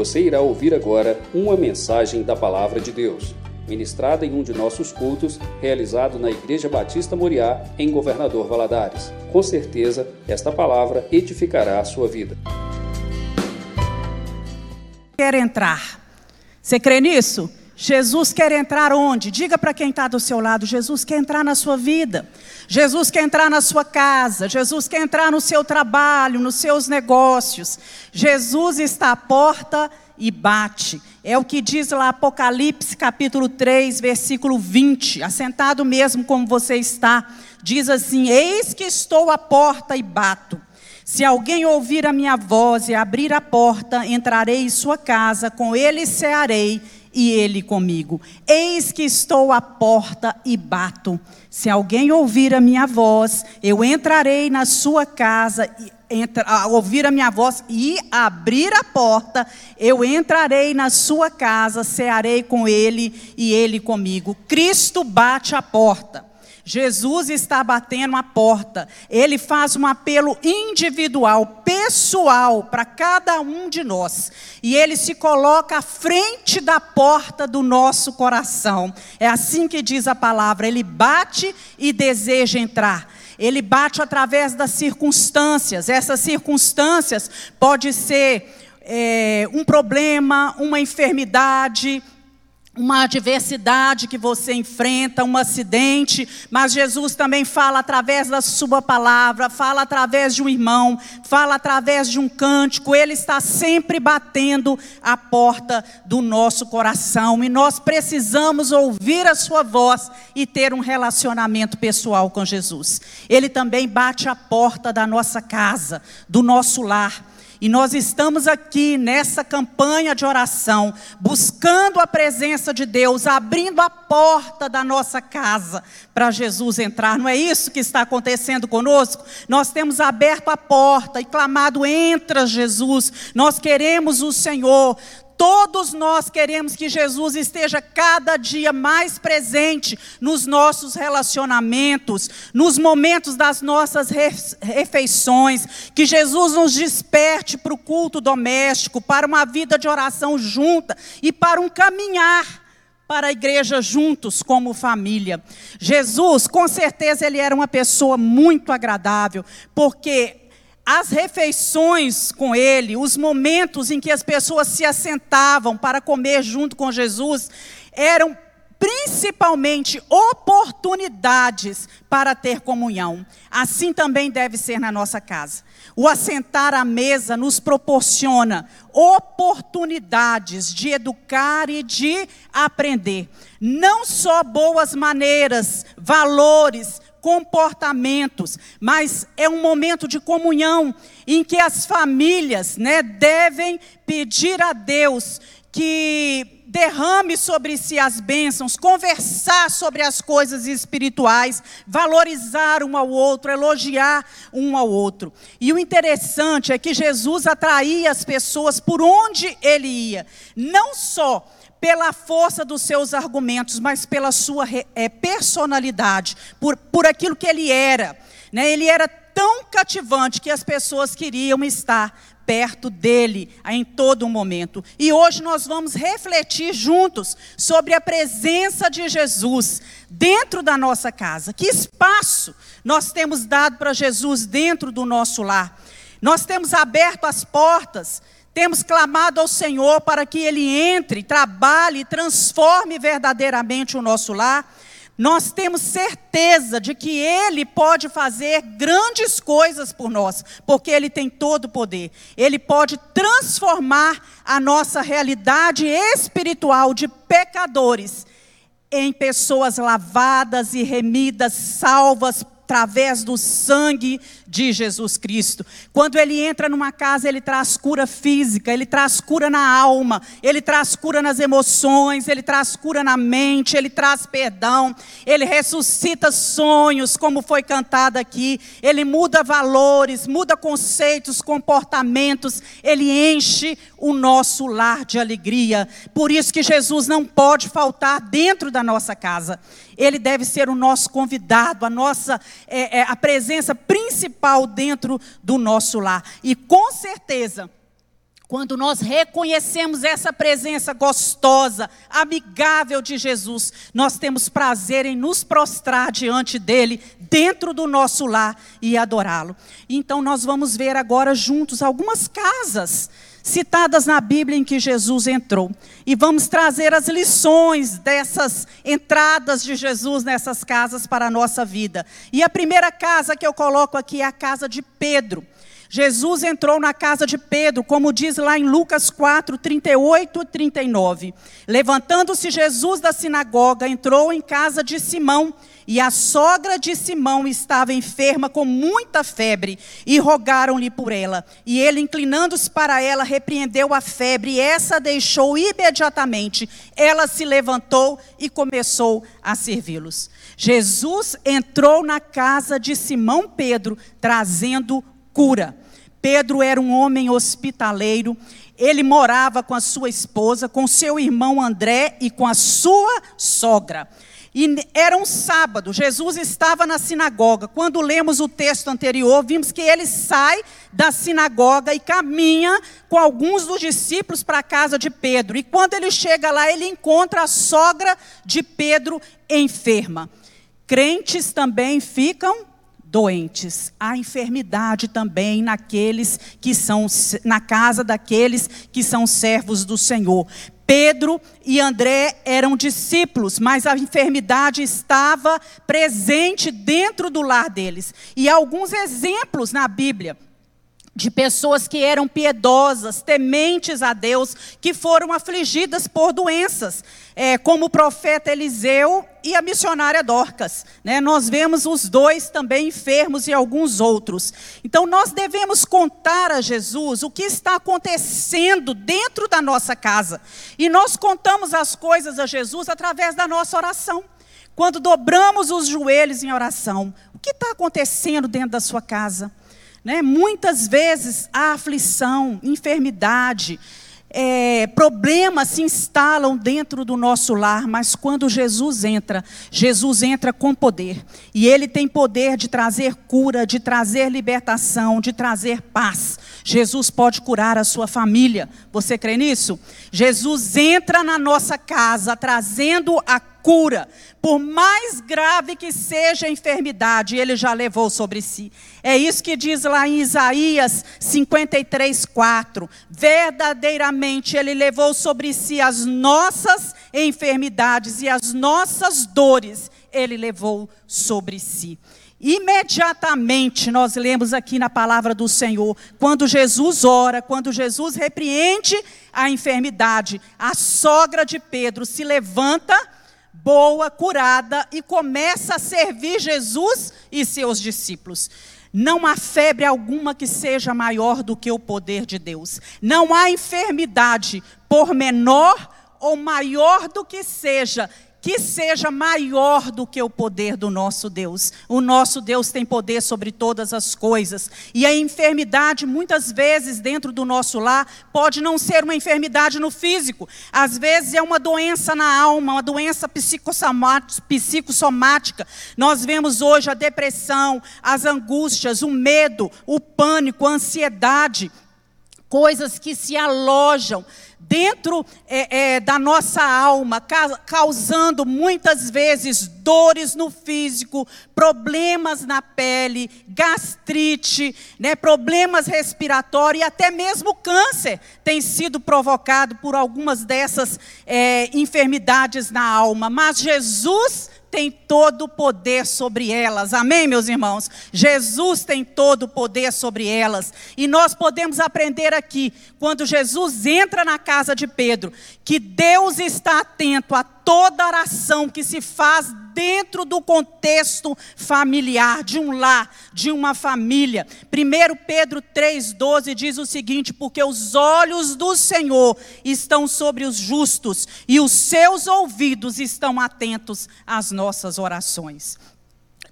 Você irá ouvir agora uma mensagem da Palavra de Deus, ministrada em um de nossos cultos, realizado na Igreja Batista Moriá, em Governador Valadares. Com certeza, esta palavra edificará a sua vida. Quer entrar. Você crê nisso? Jesus quer entrar onde? Diga para quem está do seu lado: Jesus quer entrar na sua vida, Jesus quer entrar na sua casa, Jesus quer entrar no seu trabalho, nos seus negócios. Jesus está à porta e bate. É o que diz lá Apocalipse capítulo 3, versículo 20. Assentado mesmo como você está, diz assim: Eis que estou à porta e bato. Se alguém ouvir a minha voz e abrir a porta, entrarei em sua casa, com ele cearei e ele comigo. Eis que estou à porta e bato. Se alguém ouvir a minha voz, eu entrarei na sua casa, entra, ouvir a minha voz e abrir a porta, eu entrarei na sua casa, cearei com ele e ele comigo. Cristo bate a porta. Jesus está batendo a porta. Ele faz um apelo individual, pessoal, para cada um de nós. E ele se coloca à frente da porta do nosso coração. É assim que diz a palavra. Ele bate e deseja entrar. Ele bate através das circunstâncias. Essas circunstâncias pode ser é, um problema, uma enfermidade, uma adversidade que você enfrenta, um acidente, mas Jesus também fala através da sua palavra, fala através de um irmão, fala através de um cântico, ele está sempre batendo a porta do nosso coração e nós precisamos ouvir a sua voz e ter um relacionamento pessoal com Jesus. Ele também bate a porta da nossa casa, do nosso lar. E nós estamos aqui nessa campanha de oração, buscando a presença de Deus, abrindo a porta da nossa casa para Jesus entrar. Não é isso que está acontecendo conosco? Nós temos aberto a porta e clamado: entra, Jesus. Nós queremos o Senhor. Todos nós queremos que Jesus esteja cada dia mais presente nos nossos relacionamentos, nos momentos das nossas refeições, que Jesus nos desperte para o culto doméstico, para uma vida de oração junta e para um caminhar para a igreja juntos como família. Jesus, com certeza, ele era uma pessoa muito agradável, porque as refeições com ele, os momentos em que as pessoas se assentavam para comer junto com Jesus, eram principalmente oportunidades para ter comunhão. Assim também deve ser na nossa casa. O assentar à mesa nos proporciona oportunidades de educar e de aprender. Não só boas maneiras, valores, comportamentos, mas é um momento de comunhão em que as famílias, né, devem pedir a Deus que derrame sobre si as bênçãos, conversar sobre as coisas espirituais, valorizar um ao outro, elogiar um ao outro. E o interessante é que Jesus atraía as pessoas por onde ele ia, não só pela força dos seus argumentos, mas pela sua é, personalidade, por, por aquilo que ele era. Né? Ele era tão cativante que as pessoas queriam estar perto dele em todo momento. E hoje nós vamos refletir juntos sobre a presença de Jesus dentro da nossa casa. Que espaço nós temos dado para Jesus dentro do nosso lar? Nós temos aberto as portas temos clamado ao Senhor para que Ele entre, trabalhe, transforme verdadeiramente o nosso lar. Nós temos certeza de que Ele pode fazer grandes coisas por nós, porque Ele tem todo o poder. Ele pode transformar a nossa realidade espiritual de pecadores em pessoas lavadas e remidas, salvas através do sangue de Jesus Cristo. Quando ele entra numa casa, ele traz cura física, ele traz cura na alma, ele traz cura nas emoções, ele traz cura na mente, ele traz perdão, ele ressuscita sonhos, como foi cantado aqui, ele muda valores, muda conceitos, comportamentos, ele enche o nosso lar de alegria. Por isso que Jesus não pode faltar dentro da nossa casa ele deve ser o nosso convidado, a nossa é, é, a presença principal dentro do nosso lar. E com certeza, quando nós reconhecemos essa presença gostosa, amigável de Jesus, nós temos prazer em nos prostrar diante dele, dentro do nosso lar e adorá-lo. Então nós vamos ver agora juntos algumas casas citadas na Bíblia em que Jesus entrou. E vamos trazer as lições dessas entradas de Jesus nessas casas para a nossa vida. E a primeira casa que eu coloco aqui é a casa de Pedro. Jesus entrou na casa de Pedro, como diz lá em Lucas 4, 38 e 39. Levantando-se Jesus da sinagoga, entrou em casa de Simão, e a sogra de Simão estava enferma com muita febre, e rogaram-lhe por ela. E ele, inclinando-se para ela, repreendeu a febre, e essa deixou imediatamente. Ela se levantou e começou a servi-los. Jesus entrou na casa de Simão Pedro, trazendo cura. Pedro era um homem hospitaleiro, ele morava com a sua esposa, com seu irmão André e com a sua sogra. E era um sábado, Jesus estava na sinagoga. Quando lemos o texto anterior, vimos que ele sai da sinagoga e caminha com alguns dos discípulos para a casa de Pedro. E quando ele chega lá, ele encontra a sogra de Pedro enferma. Crentes também ficam doentes. Há enfermidade também naqueles que são na casa daqueles que são servos do Senhor. Pedro e André eram discípulos, mas a enfermidade estava presente dentro do lar deles. E há alguns exemplos na Bíblia de pessoas que eram piedosas, tementes a Deus, que foram afligidas por doenças, é, como o profeta Eliseu e a missionária Dorcas. Né? Nós vemos os dois também enfermos e alguns outros. Então nós devemos contar a Jesus o que está acontecendo dentro da nossa casa. E nós contamos as coisas a Jesus através da nossa oração. Quando dobramos os joelhos em oração, o que está acontecendo dentro da sua casa? Né? Muitas vezes a aflição, enfermidade, é, problemas se instalam dentro do nosso lar, mas quando Jesus entra, Jesus entra com poder. E Ele tem poder de trazer cura, de trazer libertação, de trazer paz. Jesus pode curar a sua família. Você crê nisso? Jesus entra na nossa casa trazendo a cura. Por mais grave que seja a enfermidade, ele já levou sobre si. É isso que diz lá em Isaías 53, 4. Verdadeiramente ele levou sobre si as nossas enfermidades e as nossas dores, ele levou sobre si. Imediatamente nós lemos aqui na palavra do Senhor, quando Jesus ora, quando Jesus repreende a enfermidade, a sogra de Pedro se levanta boa, curada e começa a servir Jesus e seus discípulos. Não há febre alguma que seja maior do que o poder de Deus. Não há enfermidade, por menor ou maior do que seja, que seja maior do que o poder do nosso Deus. O nosso Deus tem poder sobre todas as coisas. E a enfermidade, muitas vezes, dentro do nosso lar, pode não ser uma enfermidade no físico. Às vezes é uma doença na alma, uma doença psicossomática. Nós vemos hoje a depressão, as angústias, o medo, o pânico, a ansiedade coisas que se alojam dentro é, é, da nossa alma, ca causando muitas vezes dores no físico, problemas na pele, gastrite, né, problemas respiratórios e até mesmo câncer tem sido provocado por algumas dessas é, enfermidades na alma. Mas Jesus tem todo o poder sobre elas. Amém, meus irmãos? Jesus tem todo o poder sobre elas. E nós podemos aprender aqui, quando Jesus entra na casa de Pedro, que Deus está atento a toda oração que se faz dentro do contexto familiar, de um lar, de uma família. 1 Pedro 3,12 diz o seguinte: Porque os olhos do Senhor estão sobre os justos e os seus ouvidos estão atentos às nossas orações.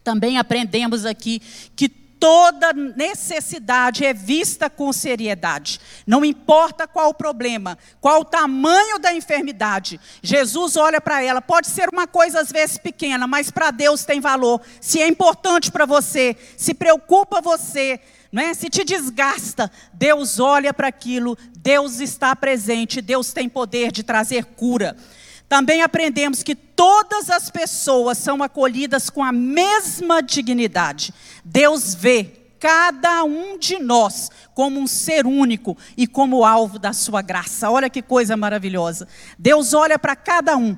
Também aprendemos aqui que toda necessidade é vista com seriedade. Não importa qual o problema, qual o tamanho da enfermidade. Jesus olha para ela. Pode ser uma coisa às vezes pequena, mas para Deus tem valor. Se é importante para você, se preocupa você, não é? Se te desgasta, Deus olha para aquilo, Deus está presente, Deus tem poder de trazer cura. Também aprendemos que todas as pessoas são acolhidas com a mesma dignidade. Deus vê cada um de nós como um ser único e como alvo da sua graça. Olha que coisa maravilhosa. Deus olha para cada um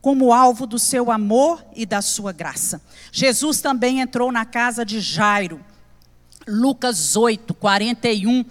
como alvo do seu amor e da sua graça. Jesus também entrou na casa de Jairo. Lucas 8, 41,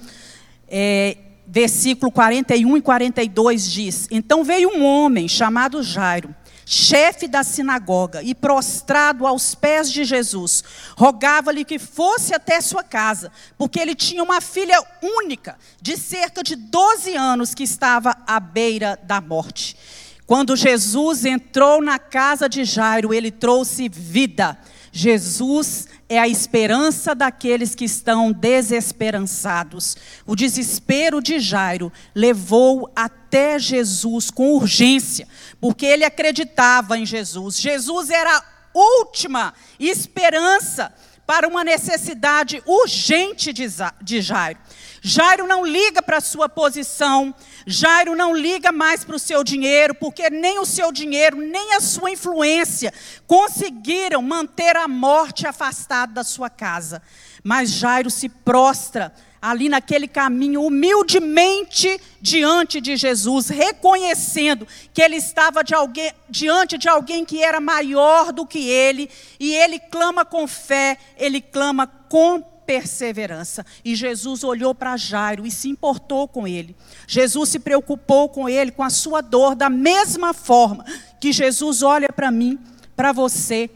é, versículo 41 e 42 diz: Então veio um homem chamado Jairo, chefe da sinagoga, e prostrado aos pés de Jesus, rogava-lhe que fosse até sua casa, porque ele tinha uma filha única, de cerca de 12 anos, que estava à beira da morte. Quando Jesus entrou na casa de Jairo, ele trouxe vida. Jesus é a esperança daqueles que estão desesperançados. O desespero de Jairo levou até Jesus com urgência, porque ele acreditava em Jesus. Jesus era a última esperança para uma necessidade urgente de Jairo. Jairo não liga para a sua posição, Jairo não liga mais para o seu dinheiro, porque nem o seu dinheiro, nem a sua influência conseguiram manter a morte afastada da sua casa. Mas Jairo se prostra ali naquele caminho, humildemente diante de Jesus, reconhecendo que ele estava de alguém, diante de alguém que era maior do que ele, e ele clama com fé, ele clama com perseverança. E Jesus olhou para Jairo e se importou com ele. Jesus se preocupou com ele, com a sua dor, da mesma forma que Jesus olha para mim, para você,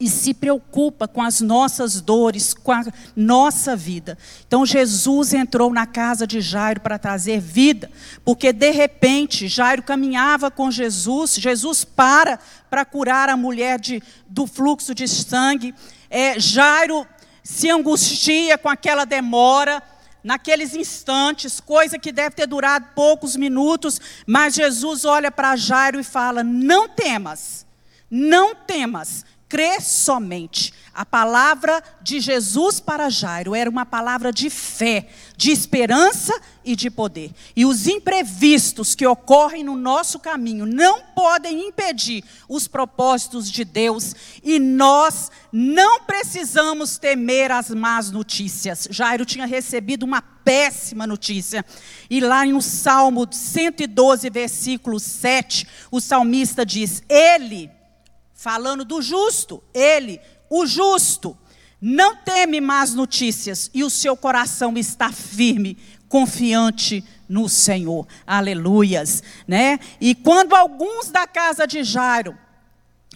e se preocupa com as nossas dores, com a nossa vida. Então Jesus entrou na casa de Jairo para trazer vida, porque de repente Jairo caminhava com Jesus, Jesus para para curar a mulher de, do fluxo de sangue. É, Jairo se angustia com aquela demora, naqueles instantes, coisa que deve ter durado poucos minutos, mas Jesus olha para Jairo e fala: Não temas, não temas, crê somente. A palavra de Jesus para Jairo era uma palavra de fé, de esperança e de poder. E os imprevistos que ocorrem no nosso caminho não podem impedir os propósitos de Deus, e nós não precisamos temer as más notícias. Jairo tinha recebido uma péssima notícia. E lá no Salmo 112, versículo 7, o salmista diz: Ele falando do justo, ele, o justo, não teme más notícias e o seu coração está firme, confiante no Senhor. Aleluias, né? E quando alguns da casa de Jairo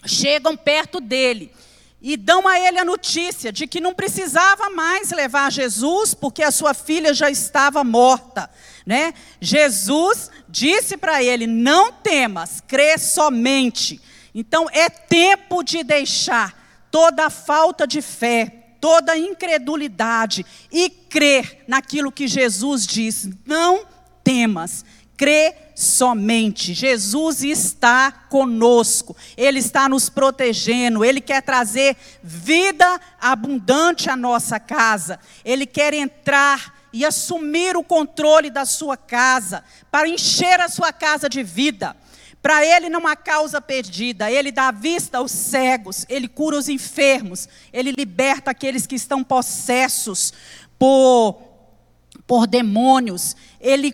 chegam perto dele e dão a ele a notícia de que não precisava mais levar Jesus porque a sua filha já estava morta, né? Jesus disse para ele: "Não temas, crê somente". Então é tempo de deixar toda falta de fé, toda incredulidade e crer naquilo que Jesus diz. Não temas, crê somente. Jesus está conosco, Ele está nos protegendo, Ele quer trazer vida abundante à nossa casa, Ele quer entrar e assumir o controle da sua casa, para encher a sua casa de vida. Para ele não há causa perdida, ele dá vista aos cegos, ele cura os enfermos, ele liberta aqueles que estão possessos por, por demônios, ele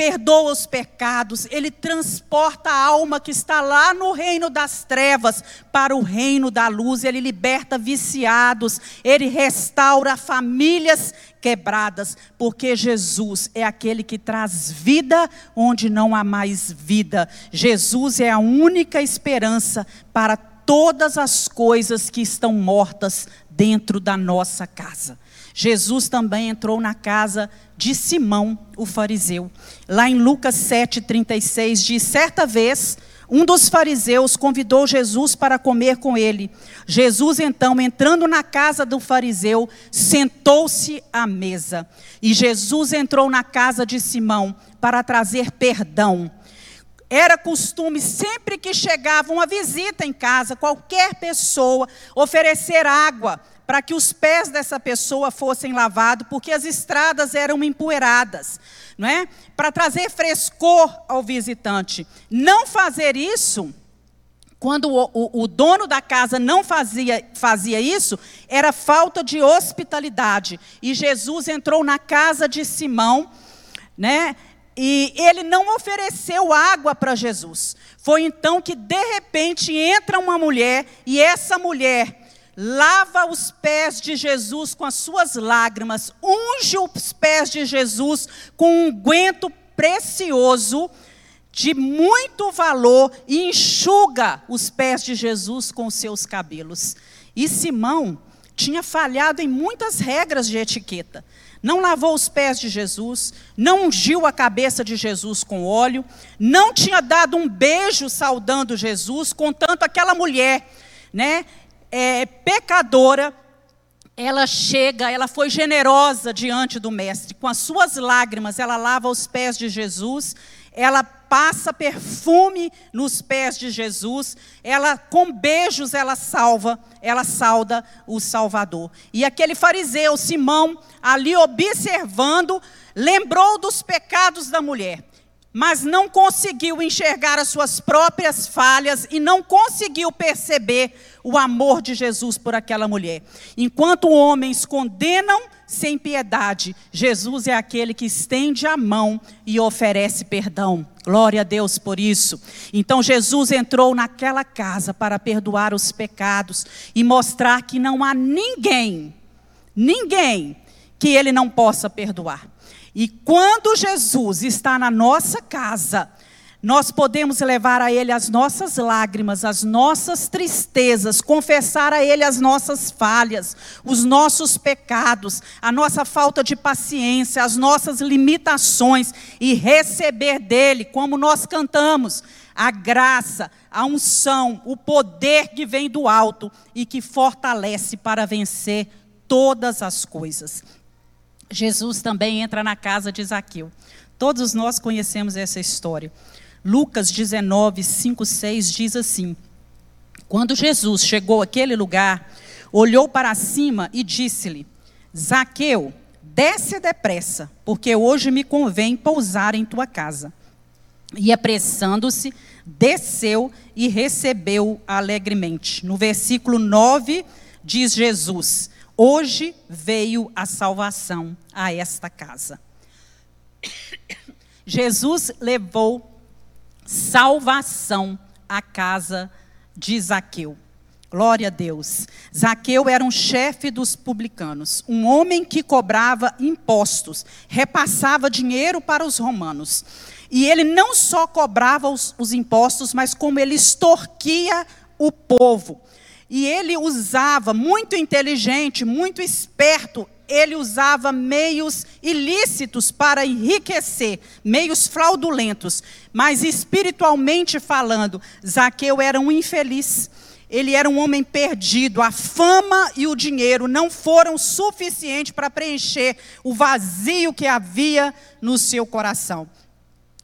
perdoa os pecados, ele transporta a alma que está lá no reino das trevas para o reino da luz, ele liberta viciados, ele restaura famílias quebradas, porque Jesus é aquele que traz vida onde não há mais vida. Jesus é a única esperança para todas as coisas que estão mortas dentro da nossa casa. Jesus também entrou na casa de Simão, o fariseu. Lá em Lucas 7,36 diz: certa vez, um dos fariseus convidou Jesus para comer com ele. Jesus, então, entrando na casa do fariseu, sentou-se à mesa. E Jesus entrou na casa de Simão para trazer perdão. Era costume, sempre que chegava uma visita em casa, qualquer pessoa, oferecer água para que os pés dessa pessoa fossem lavados, porque as estradas eram empoeiradas, não é? Para trazer frescor ao visitante. Não fazer isso quando o, o, o, dono da casa não fazia, fazia isso, era falta de hospitalidade. E Jesus entrou na casa de Simão, né? E ele não ofereceu água para Jesus. Foi então que, de repente, entra uma mulher, e essa mulher lava os pés de Jesus com as suas lágrimas, unge os pés de Jesus com um guento precioso de muito valor e enxuga os pés de Jesus com seus cabelos. E Simão tinha falhado em muitas regras de etiqueta. Não lavou os pés de Jesus, não ungiu a cabeça de Jesus com óleo, não tinha dado um beijo saudando Jesus, contanto aquela mulher, né, é, pecadora, ela chega, ela foi generosa diante do mestre, com as suas lágrimas, ela lava os pés de Jesus, ela passa perfume nos pés de Jesus, ela com beijos ela salva, ela sauda o Salvador. E aquele fariseu Simão ali observando, lembrou dos pecados da mulher mas não conseguiu enxergar as suas próprias falhas e não conseguiu perceber o amor de Jesus por aquela mulher. Enquanto homens condenam sem piedade, Jesus é aquele que estende a mão e oferece perdão. Glória a Deus por isso. Então Jesus entrou naquela casa para perdoar os pecados e mostrar que não há ninguém, ninguém que ele não possa perdoar. E quando Jesus está na nossa casa, nós podemos levar a Ele as nossas lágrimas, as nossas tristezas, confessar a Ele as nossas falhas, os nossos pecados, a nossa falta de paciência, as nossas limitações e receber dele, como nós cantamos, a graça, a unção, o poder que vem do alto e que fortalece para vencer todas as coisas. Jesus também entra na casa de Zaqueu. Todos nós conhecemos essa história. Lucas 19, 5, 6 diz assim: Quando Jesus chegou àquele lugar, olhou para cima e disse-lhe: Zaqueu, desce depressa, porque hoje me convém pousar em tua casa. E apressando-se, desceu e recebeu alegremente. No versículo 9 diz Jesus: Hoje veio a salvação a esta casa. Jesus levou salvação à casa de Zaqueu. Glória a Deus. Zaqueu era um chefe dos publicanos, um homem que cobrava impostos, repassava dinheiro para os romanos. E ele não só cobrava os, os impostos, mas como ele extorquia o povo. E ele usava, muito inteligente, muito esperto, ele usava meios ilícitos para enriquecer, meios fraudulentos. Mas espiritualmente falando, Zaqueu era um infeliz. Ele era um homem perdido. A fama e o dinheiro não foram suficientes para preencher o vazio que havia no seu coração.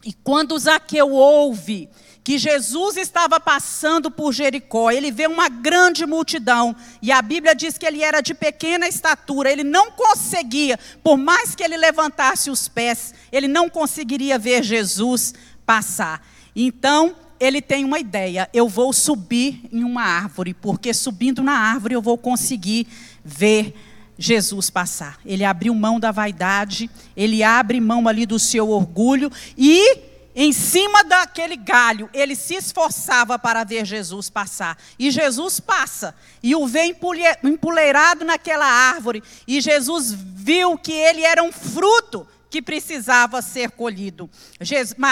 E quando Zaqueu ouve que Jesus estava passando por Jericó, ele vê uma grande multidão, e a Bíblia diz que ele era de pequena estatura, ele não conseguia, por mais que ele levantasse os pés, ele não conseguiria ver Jesus passar. Então, ele tem uma ideia: eu vou subir em uma árvore, porque subindo na árvore eu vou conseguir ver Jesus passar. Ele abriu mão da vaidade, ele abre mão ali do seu orgulho e em cima daquele galho, ele se esforçava para ver Jesus passar. E Jesus passa. E o vê empoleirado naquela árvore. E Jesus viu que ele era um fruto que precisava ser colhido.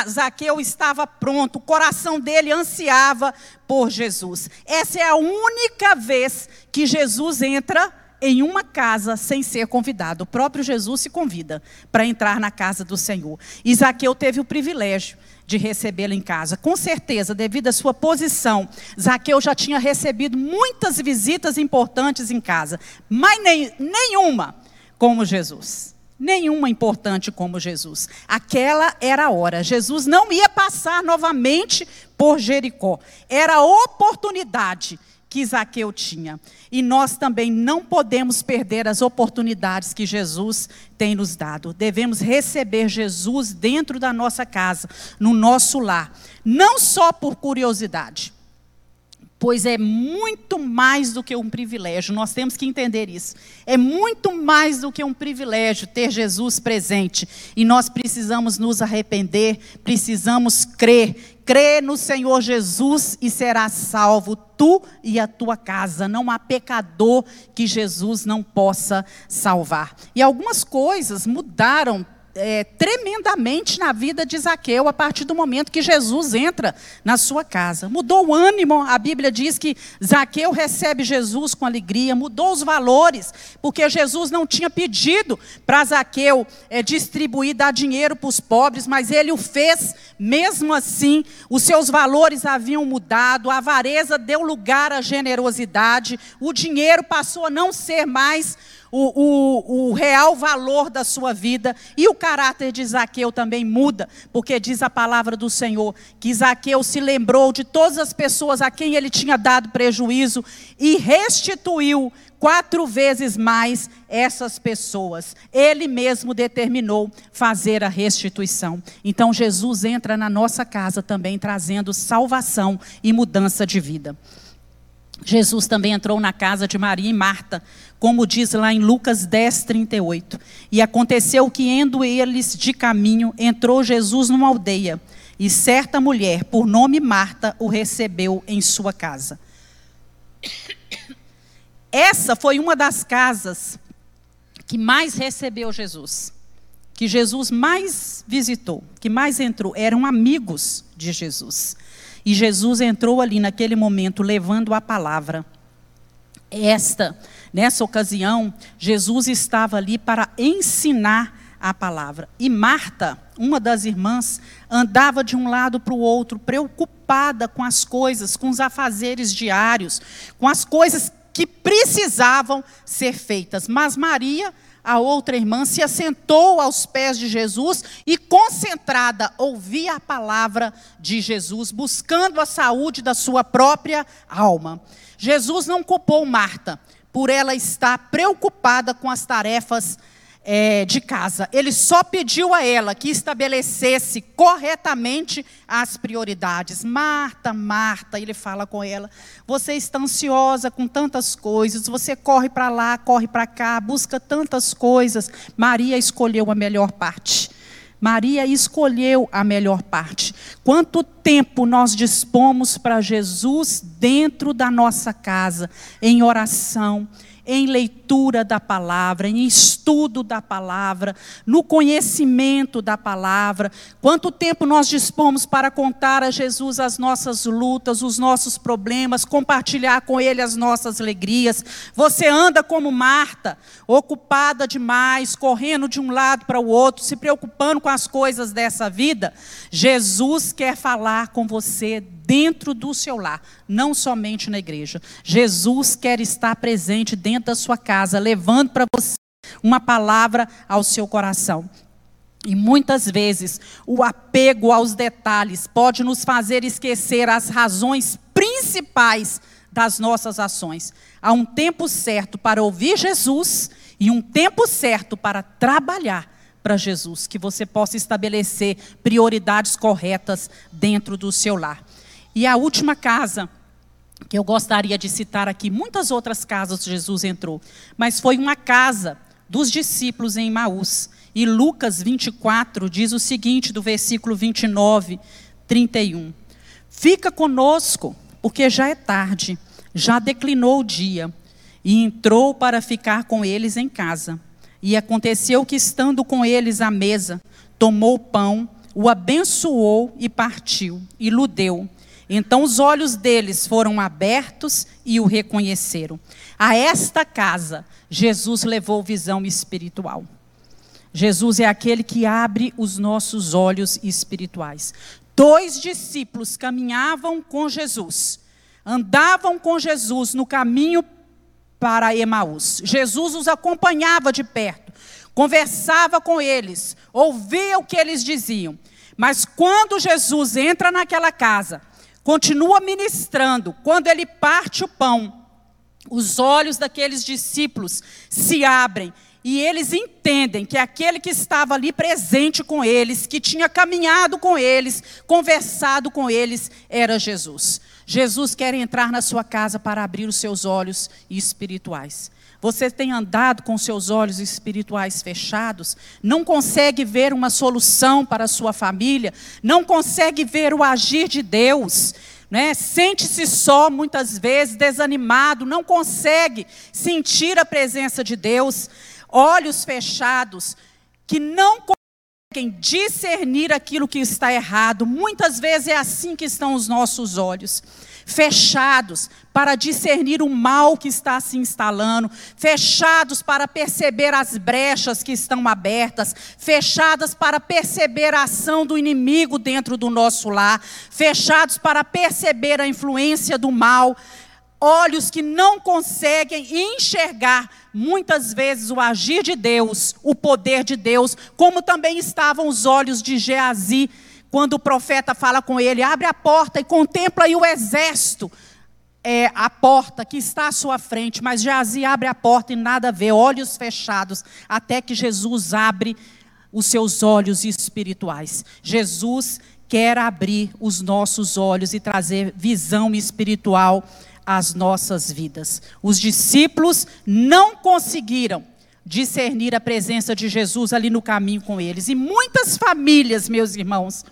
Zaqueu estava pronto, o coração dele ansiava por Jesus. Essa é a única vez que Jesus entra em uma casa sem ser convidado. O próprio Jesus se convida para entrar na casa do Senhor. Isaqueu teve o privilégio de recebê-lo em casa. Com certeza, devido à sua posição, Zaqueu já tinha recebido muitas visitas importantes em casa, mas nem, nenhuma como Jesus. Nenhuma importante como Jesus. Aquela era a hora. Jesus não ia passar novamente por Jericó. Era a oportunidade que Zaqueu tinha. E nós também não podemos perder as oportunidades que Jesus tem nos dado. Devemos receber Jesus dentro da nossa casa, no nosso lar, não só por curiosidade, pois é muito mais do que um privilégio, nós temos que entender isso. É muito mais do que um privilégio ter Jesus presente, e nós precisamos nos arrepender, precisamos crer. Crê no Senhor Jesus e será salvo tu e a tua casa. Não há pecador que Jesus não possa salvar. E algumas coisas mudaram é, tremendamente na vida de Zaqueu a partir do momento que Jesus entra na sua casa. Mudou o ânimo, a Bíblia diz que Zaqueu recebe Jesus com alegria, mudou os valores, porque Jesus não tinha pedido para Zaqueu é, distribuir, dar dinheiro para os pobres, mas ele o fez mesmo assim. Os seus valores haviam mudado, a avareza deu lugar à generosidade, o dinheiro passou a não ser mais o, o, o real valor da sua vida. E o caráter de Zaqueu também muda, porque diz a palavra do Senhor que Zaqueu se lembrou de todas as pessoas a quem ele tinha dado prejuízo e restituiu quatro vezes mais essas pessoas. Ele mesmo determinou fazer a restituição. Então Jesus entra na nossa casa também trazendo salvação e mudança de vida. Jesus também entrou na casa de Maria e Marta, como diz lá em Lucas 10, 38. E aconteceu que, indo eles de caminho, entrou Jesus numa aldeia, e certa mulher, por nome Marta, o recebeu em sua casa. Essa foi uma das casas que mais recebeu Jesus, que Jesus mais visitou, que mais entrou, eram amigos de Jesus. E Jesus entrou ali naquele momento levando a palavra. Esta, nessa ocasião, Jesus estava ali para ensinar a palavra. E Marta, uma das irmãs, andava de um lado para o outro, preocupada com as coisas, com os afazeres diários, com as coisas que precisavam ser feitas. Mas Maria a outra irmã se assentou aos pés de Jesus e, concentrada, ouvia a palavra de Jesus, buscando a saúde da sua própria alma. Jesus não culpou Marta por ela estar preocupada com as tarefas é, de casa. Ele só pediu a ela que estabelecesse corretamente as prioridades. Marta, Marta, ele fala com ela: você está ansiosa com tantas coisas, você corre para lá, corre para cá, busca tantas coisas. Maria escolheu a melhor parte. Maria escolheu a melhor parte. Quanto tempo nós dispomos para Jesus dentro da nossa casa, em oração, em leitura da palavra, em estudo da palavra, no conhecimento da palavra. Quanto tempo nós dispomos para contar a Jesus as nossas lutas, os nossos problemas, compartilhar com Ele as nossas alegrias. Você anda como Marta, ocupada demais, correndo de um lado para o outro, se preocupando com as coisas dessa vida. Jesus quer falar com você dentro do seu lar, não somente na igreja. Jesus quer estar presente dentro da sua casa, levando para você uma palavra ao seu coração. E muitas vezes o apego aos detalhes pode nos fazer esquecer as razões principais das nossas ações. Há um tempo certo para ouvir Jesus e um tempo certo para trabalhar para Jesus, que você possa estabelecer prioridades corretas dentro do seu lar. E a última casa que eu gostaria de citar aqui, muitas outras casas Jesus entrou, mas foi uma casa dos discípulos em Maús. E Lucas 24 diz o seguinte, do versículo 29, 31. Fica conosco, porque já é tarde, já declinou o dia. E entrou para ficar com eles em casa. E aconteceu que, estando com eles à mesa, tomou o pão, o abençoou e partiu, e lhe deu. Então os olhos deles foram abertos e o reconheceram. A esta casa, Jesus levou visão espiritual. Jesus é aquele que abre os nossos olhos espirituais. Dois discípulos caminhavam com Jesus, andavam com Jesus no caminho para Emaús. Jesus os acompanhava de perto, conversava com eles, ouvia o que eles diziam. Mas quando Jesus entra naquela casa, continua ministrando. Quando ele parte o pão, os olhos daqueles discípulos se abrem e eles entendem que aquele que estava ali presente com eles, que tinha caminhado com eles, conversado com eles, era Jesus. Jesus quer entrar na sua casa para abrir os seus olhos espirituais. Você tem andado com seus olhos espirituais fechados, não consegue ver uma solução para a sua família, não consegue ver o agir de Deus. Né? Sente-se só muitas vezes, desanimado, não consegue sentir a presença de Deus, olhos fechados, que não conseguem discernir aquilo que está errado. Muitas vezes é assim que estão os nossos olhos fechados para discernir o mal que está se instalando, fechados para perceber as brechas que estão abertas, fechadas para perceber a ação do inimigo dentro do nosso lar, fechados para perceber a influência do mal, olhos que não conseguem enxergar muitas vezes o agir de Deus, o poder de Deus, como também estavam os olhos de Geazi quando o profeta fala com ele, abre a porta e contempla aí o exército. É, a porta que está à sua frente, mas Geazi abre a porta e nada vê, olhos fechados, até que Jesus abre os seus olhos espirituais. Jesus quer abrir os nossos olhos e trazer visão espiritual às nossas vidas. Os discípulos não conseguiram discernir a presença de Jesus ali no caminho com eles. E muitas famílias, meus irmãos,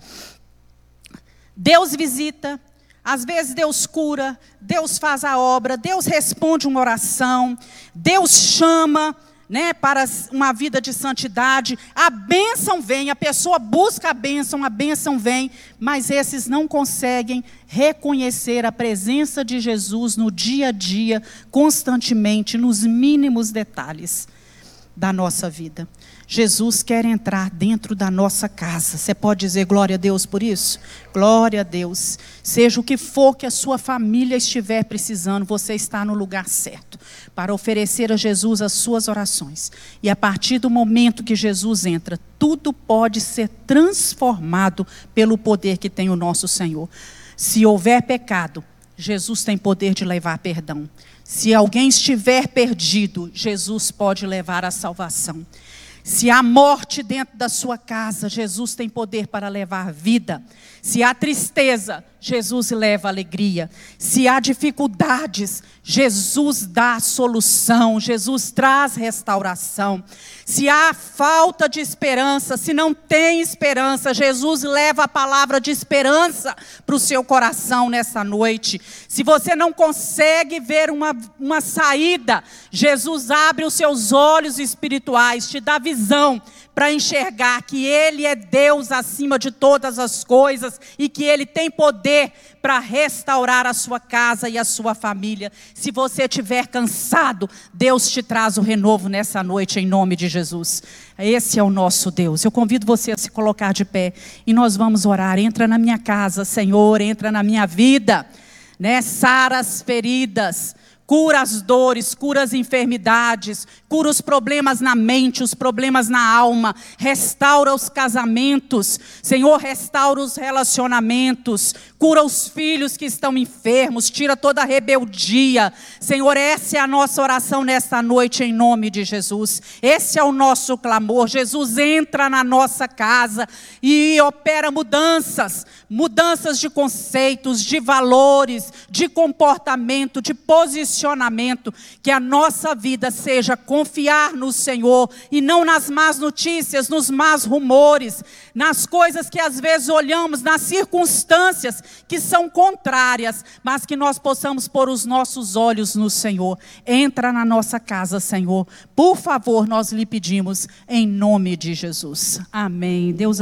Deus visita, às vezes Deus cura, Deus faz a obra, Deus responde uma oração, Deus chama, né, para uma vida de santidade, a bênção vem, a pessoa busca a bênção, a bênção vem, mas esses não conseguem reconhecer a presença de Jesus no dia a dia, constantemente, nos mínimos detalhes da nossa vida. Jesus quer entrar dentro da nossa casa. Você pode dizer glória a Deus por isso? Glória a Deus. Seja o que for que a sua família estiver precisando, você está no lugar certo para oferecer a Jesus as suas orações. E a partir do momento que Jesus entra, tudo pode ser transformado pelo poder que tem o nosso Senhor. Se houver pecado, Jesus tem poder de levar perdão. Se alguém estiver perdido, Jesus pode levar a salvação. Se há morte dentro da sua casa, Jesus tem poder para levar vida. Se há tristeza, Jesus leva alegria. Se há dificuldades, Jesus dá solução, Jesus traz restauração. Se há falta de esperança, se não tem esperança, Jesus leva a palavra de esperança para o seu coração nessa noite. Se você não consegue ver uma, uma saída, Jesus abre os seus olhos espirituais, te dá visão para enxergar que Ele é Deus acima de todas as coisas e que Ele tem poder para restaurar a sua casa e a sua família. Se você estiver cansado, Deus te traz o renovo nessa noite, em nome de Jesus. Esse é o nosso Deus. Eu convido você a se colocar de pé e nós vamos orar. Entra na minha casa, Senhor, entra na minha vida, né? Sara as feridas cura as dores, cura as enfermidades, cura os problemas na mente, os problemas na alma, restaura os casamentos, Senhor, restaura os relacionamentos, cura os filhos que estão enfermos, tira toda a rebeldia. Senhor, essa é a nossa oração nesta noite em nome de Jesus. Esse é o nosso clamor. Jesus entra na nossa casa e opera mudanças, mudanças de conceitos, de valores, de comportamento, de posicionamento posicionamento, que a nossa vida seja confiar no Senhor e não nas más notícias, nos más rumores, nas coisas que às vezes olhamos, nas circunstâncias que são contrárias, mas que nós possamos pôr os nossos olhos no Senhor. Entra na nossa casa, Senhor. Por favor, nós lhe pedimos em nome de Jesus. Amém. Deus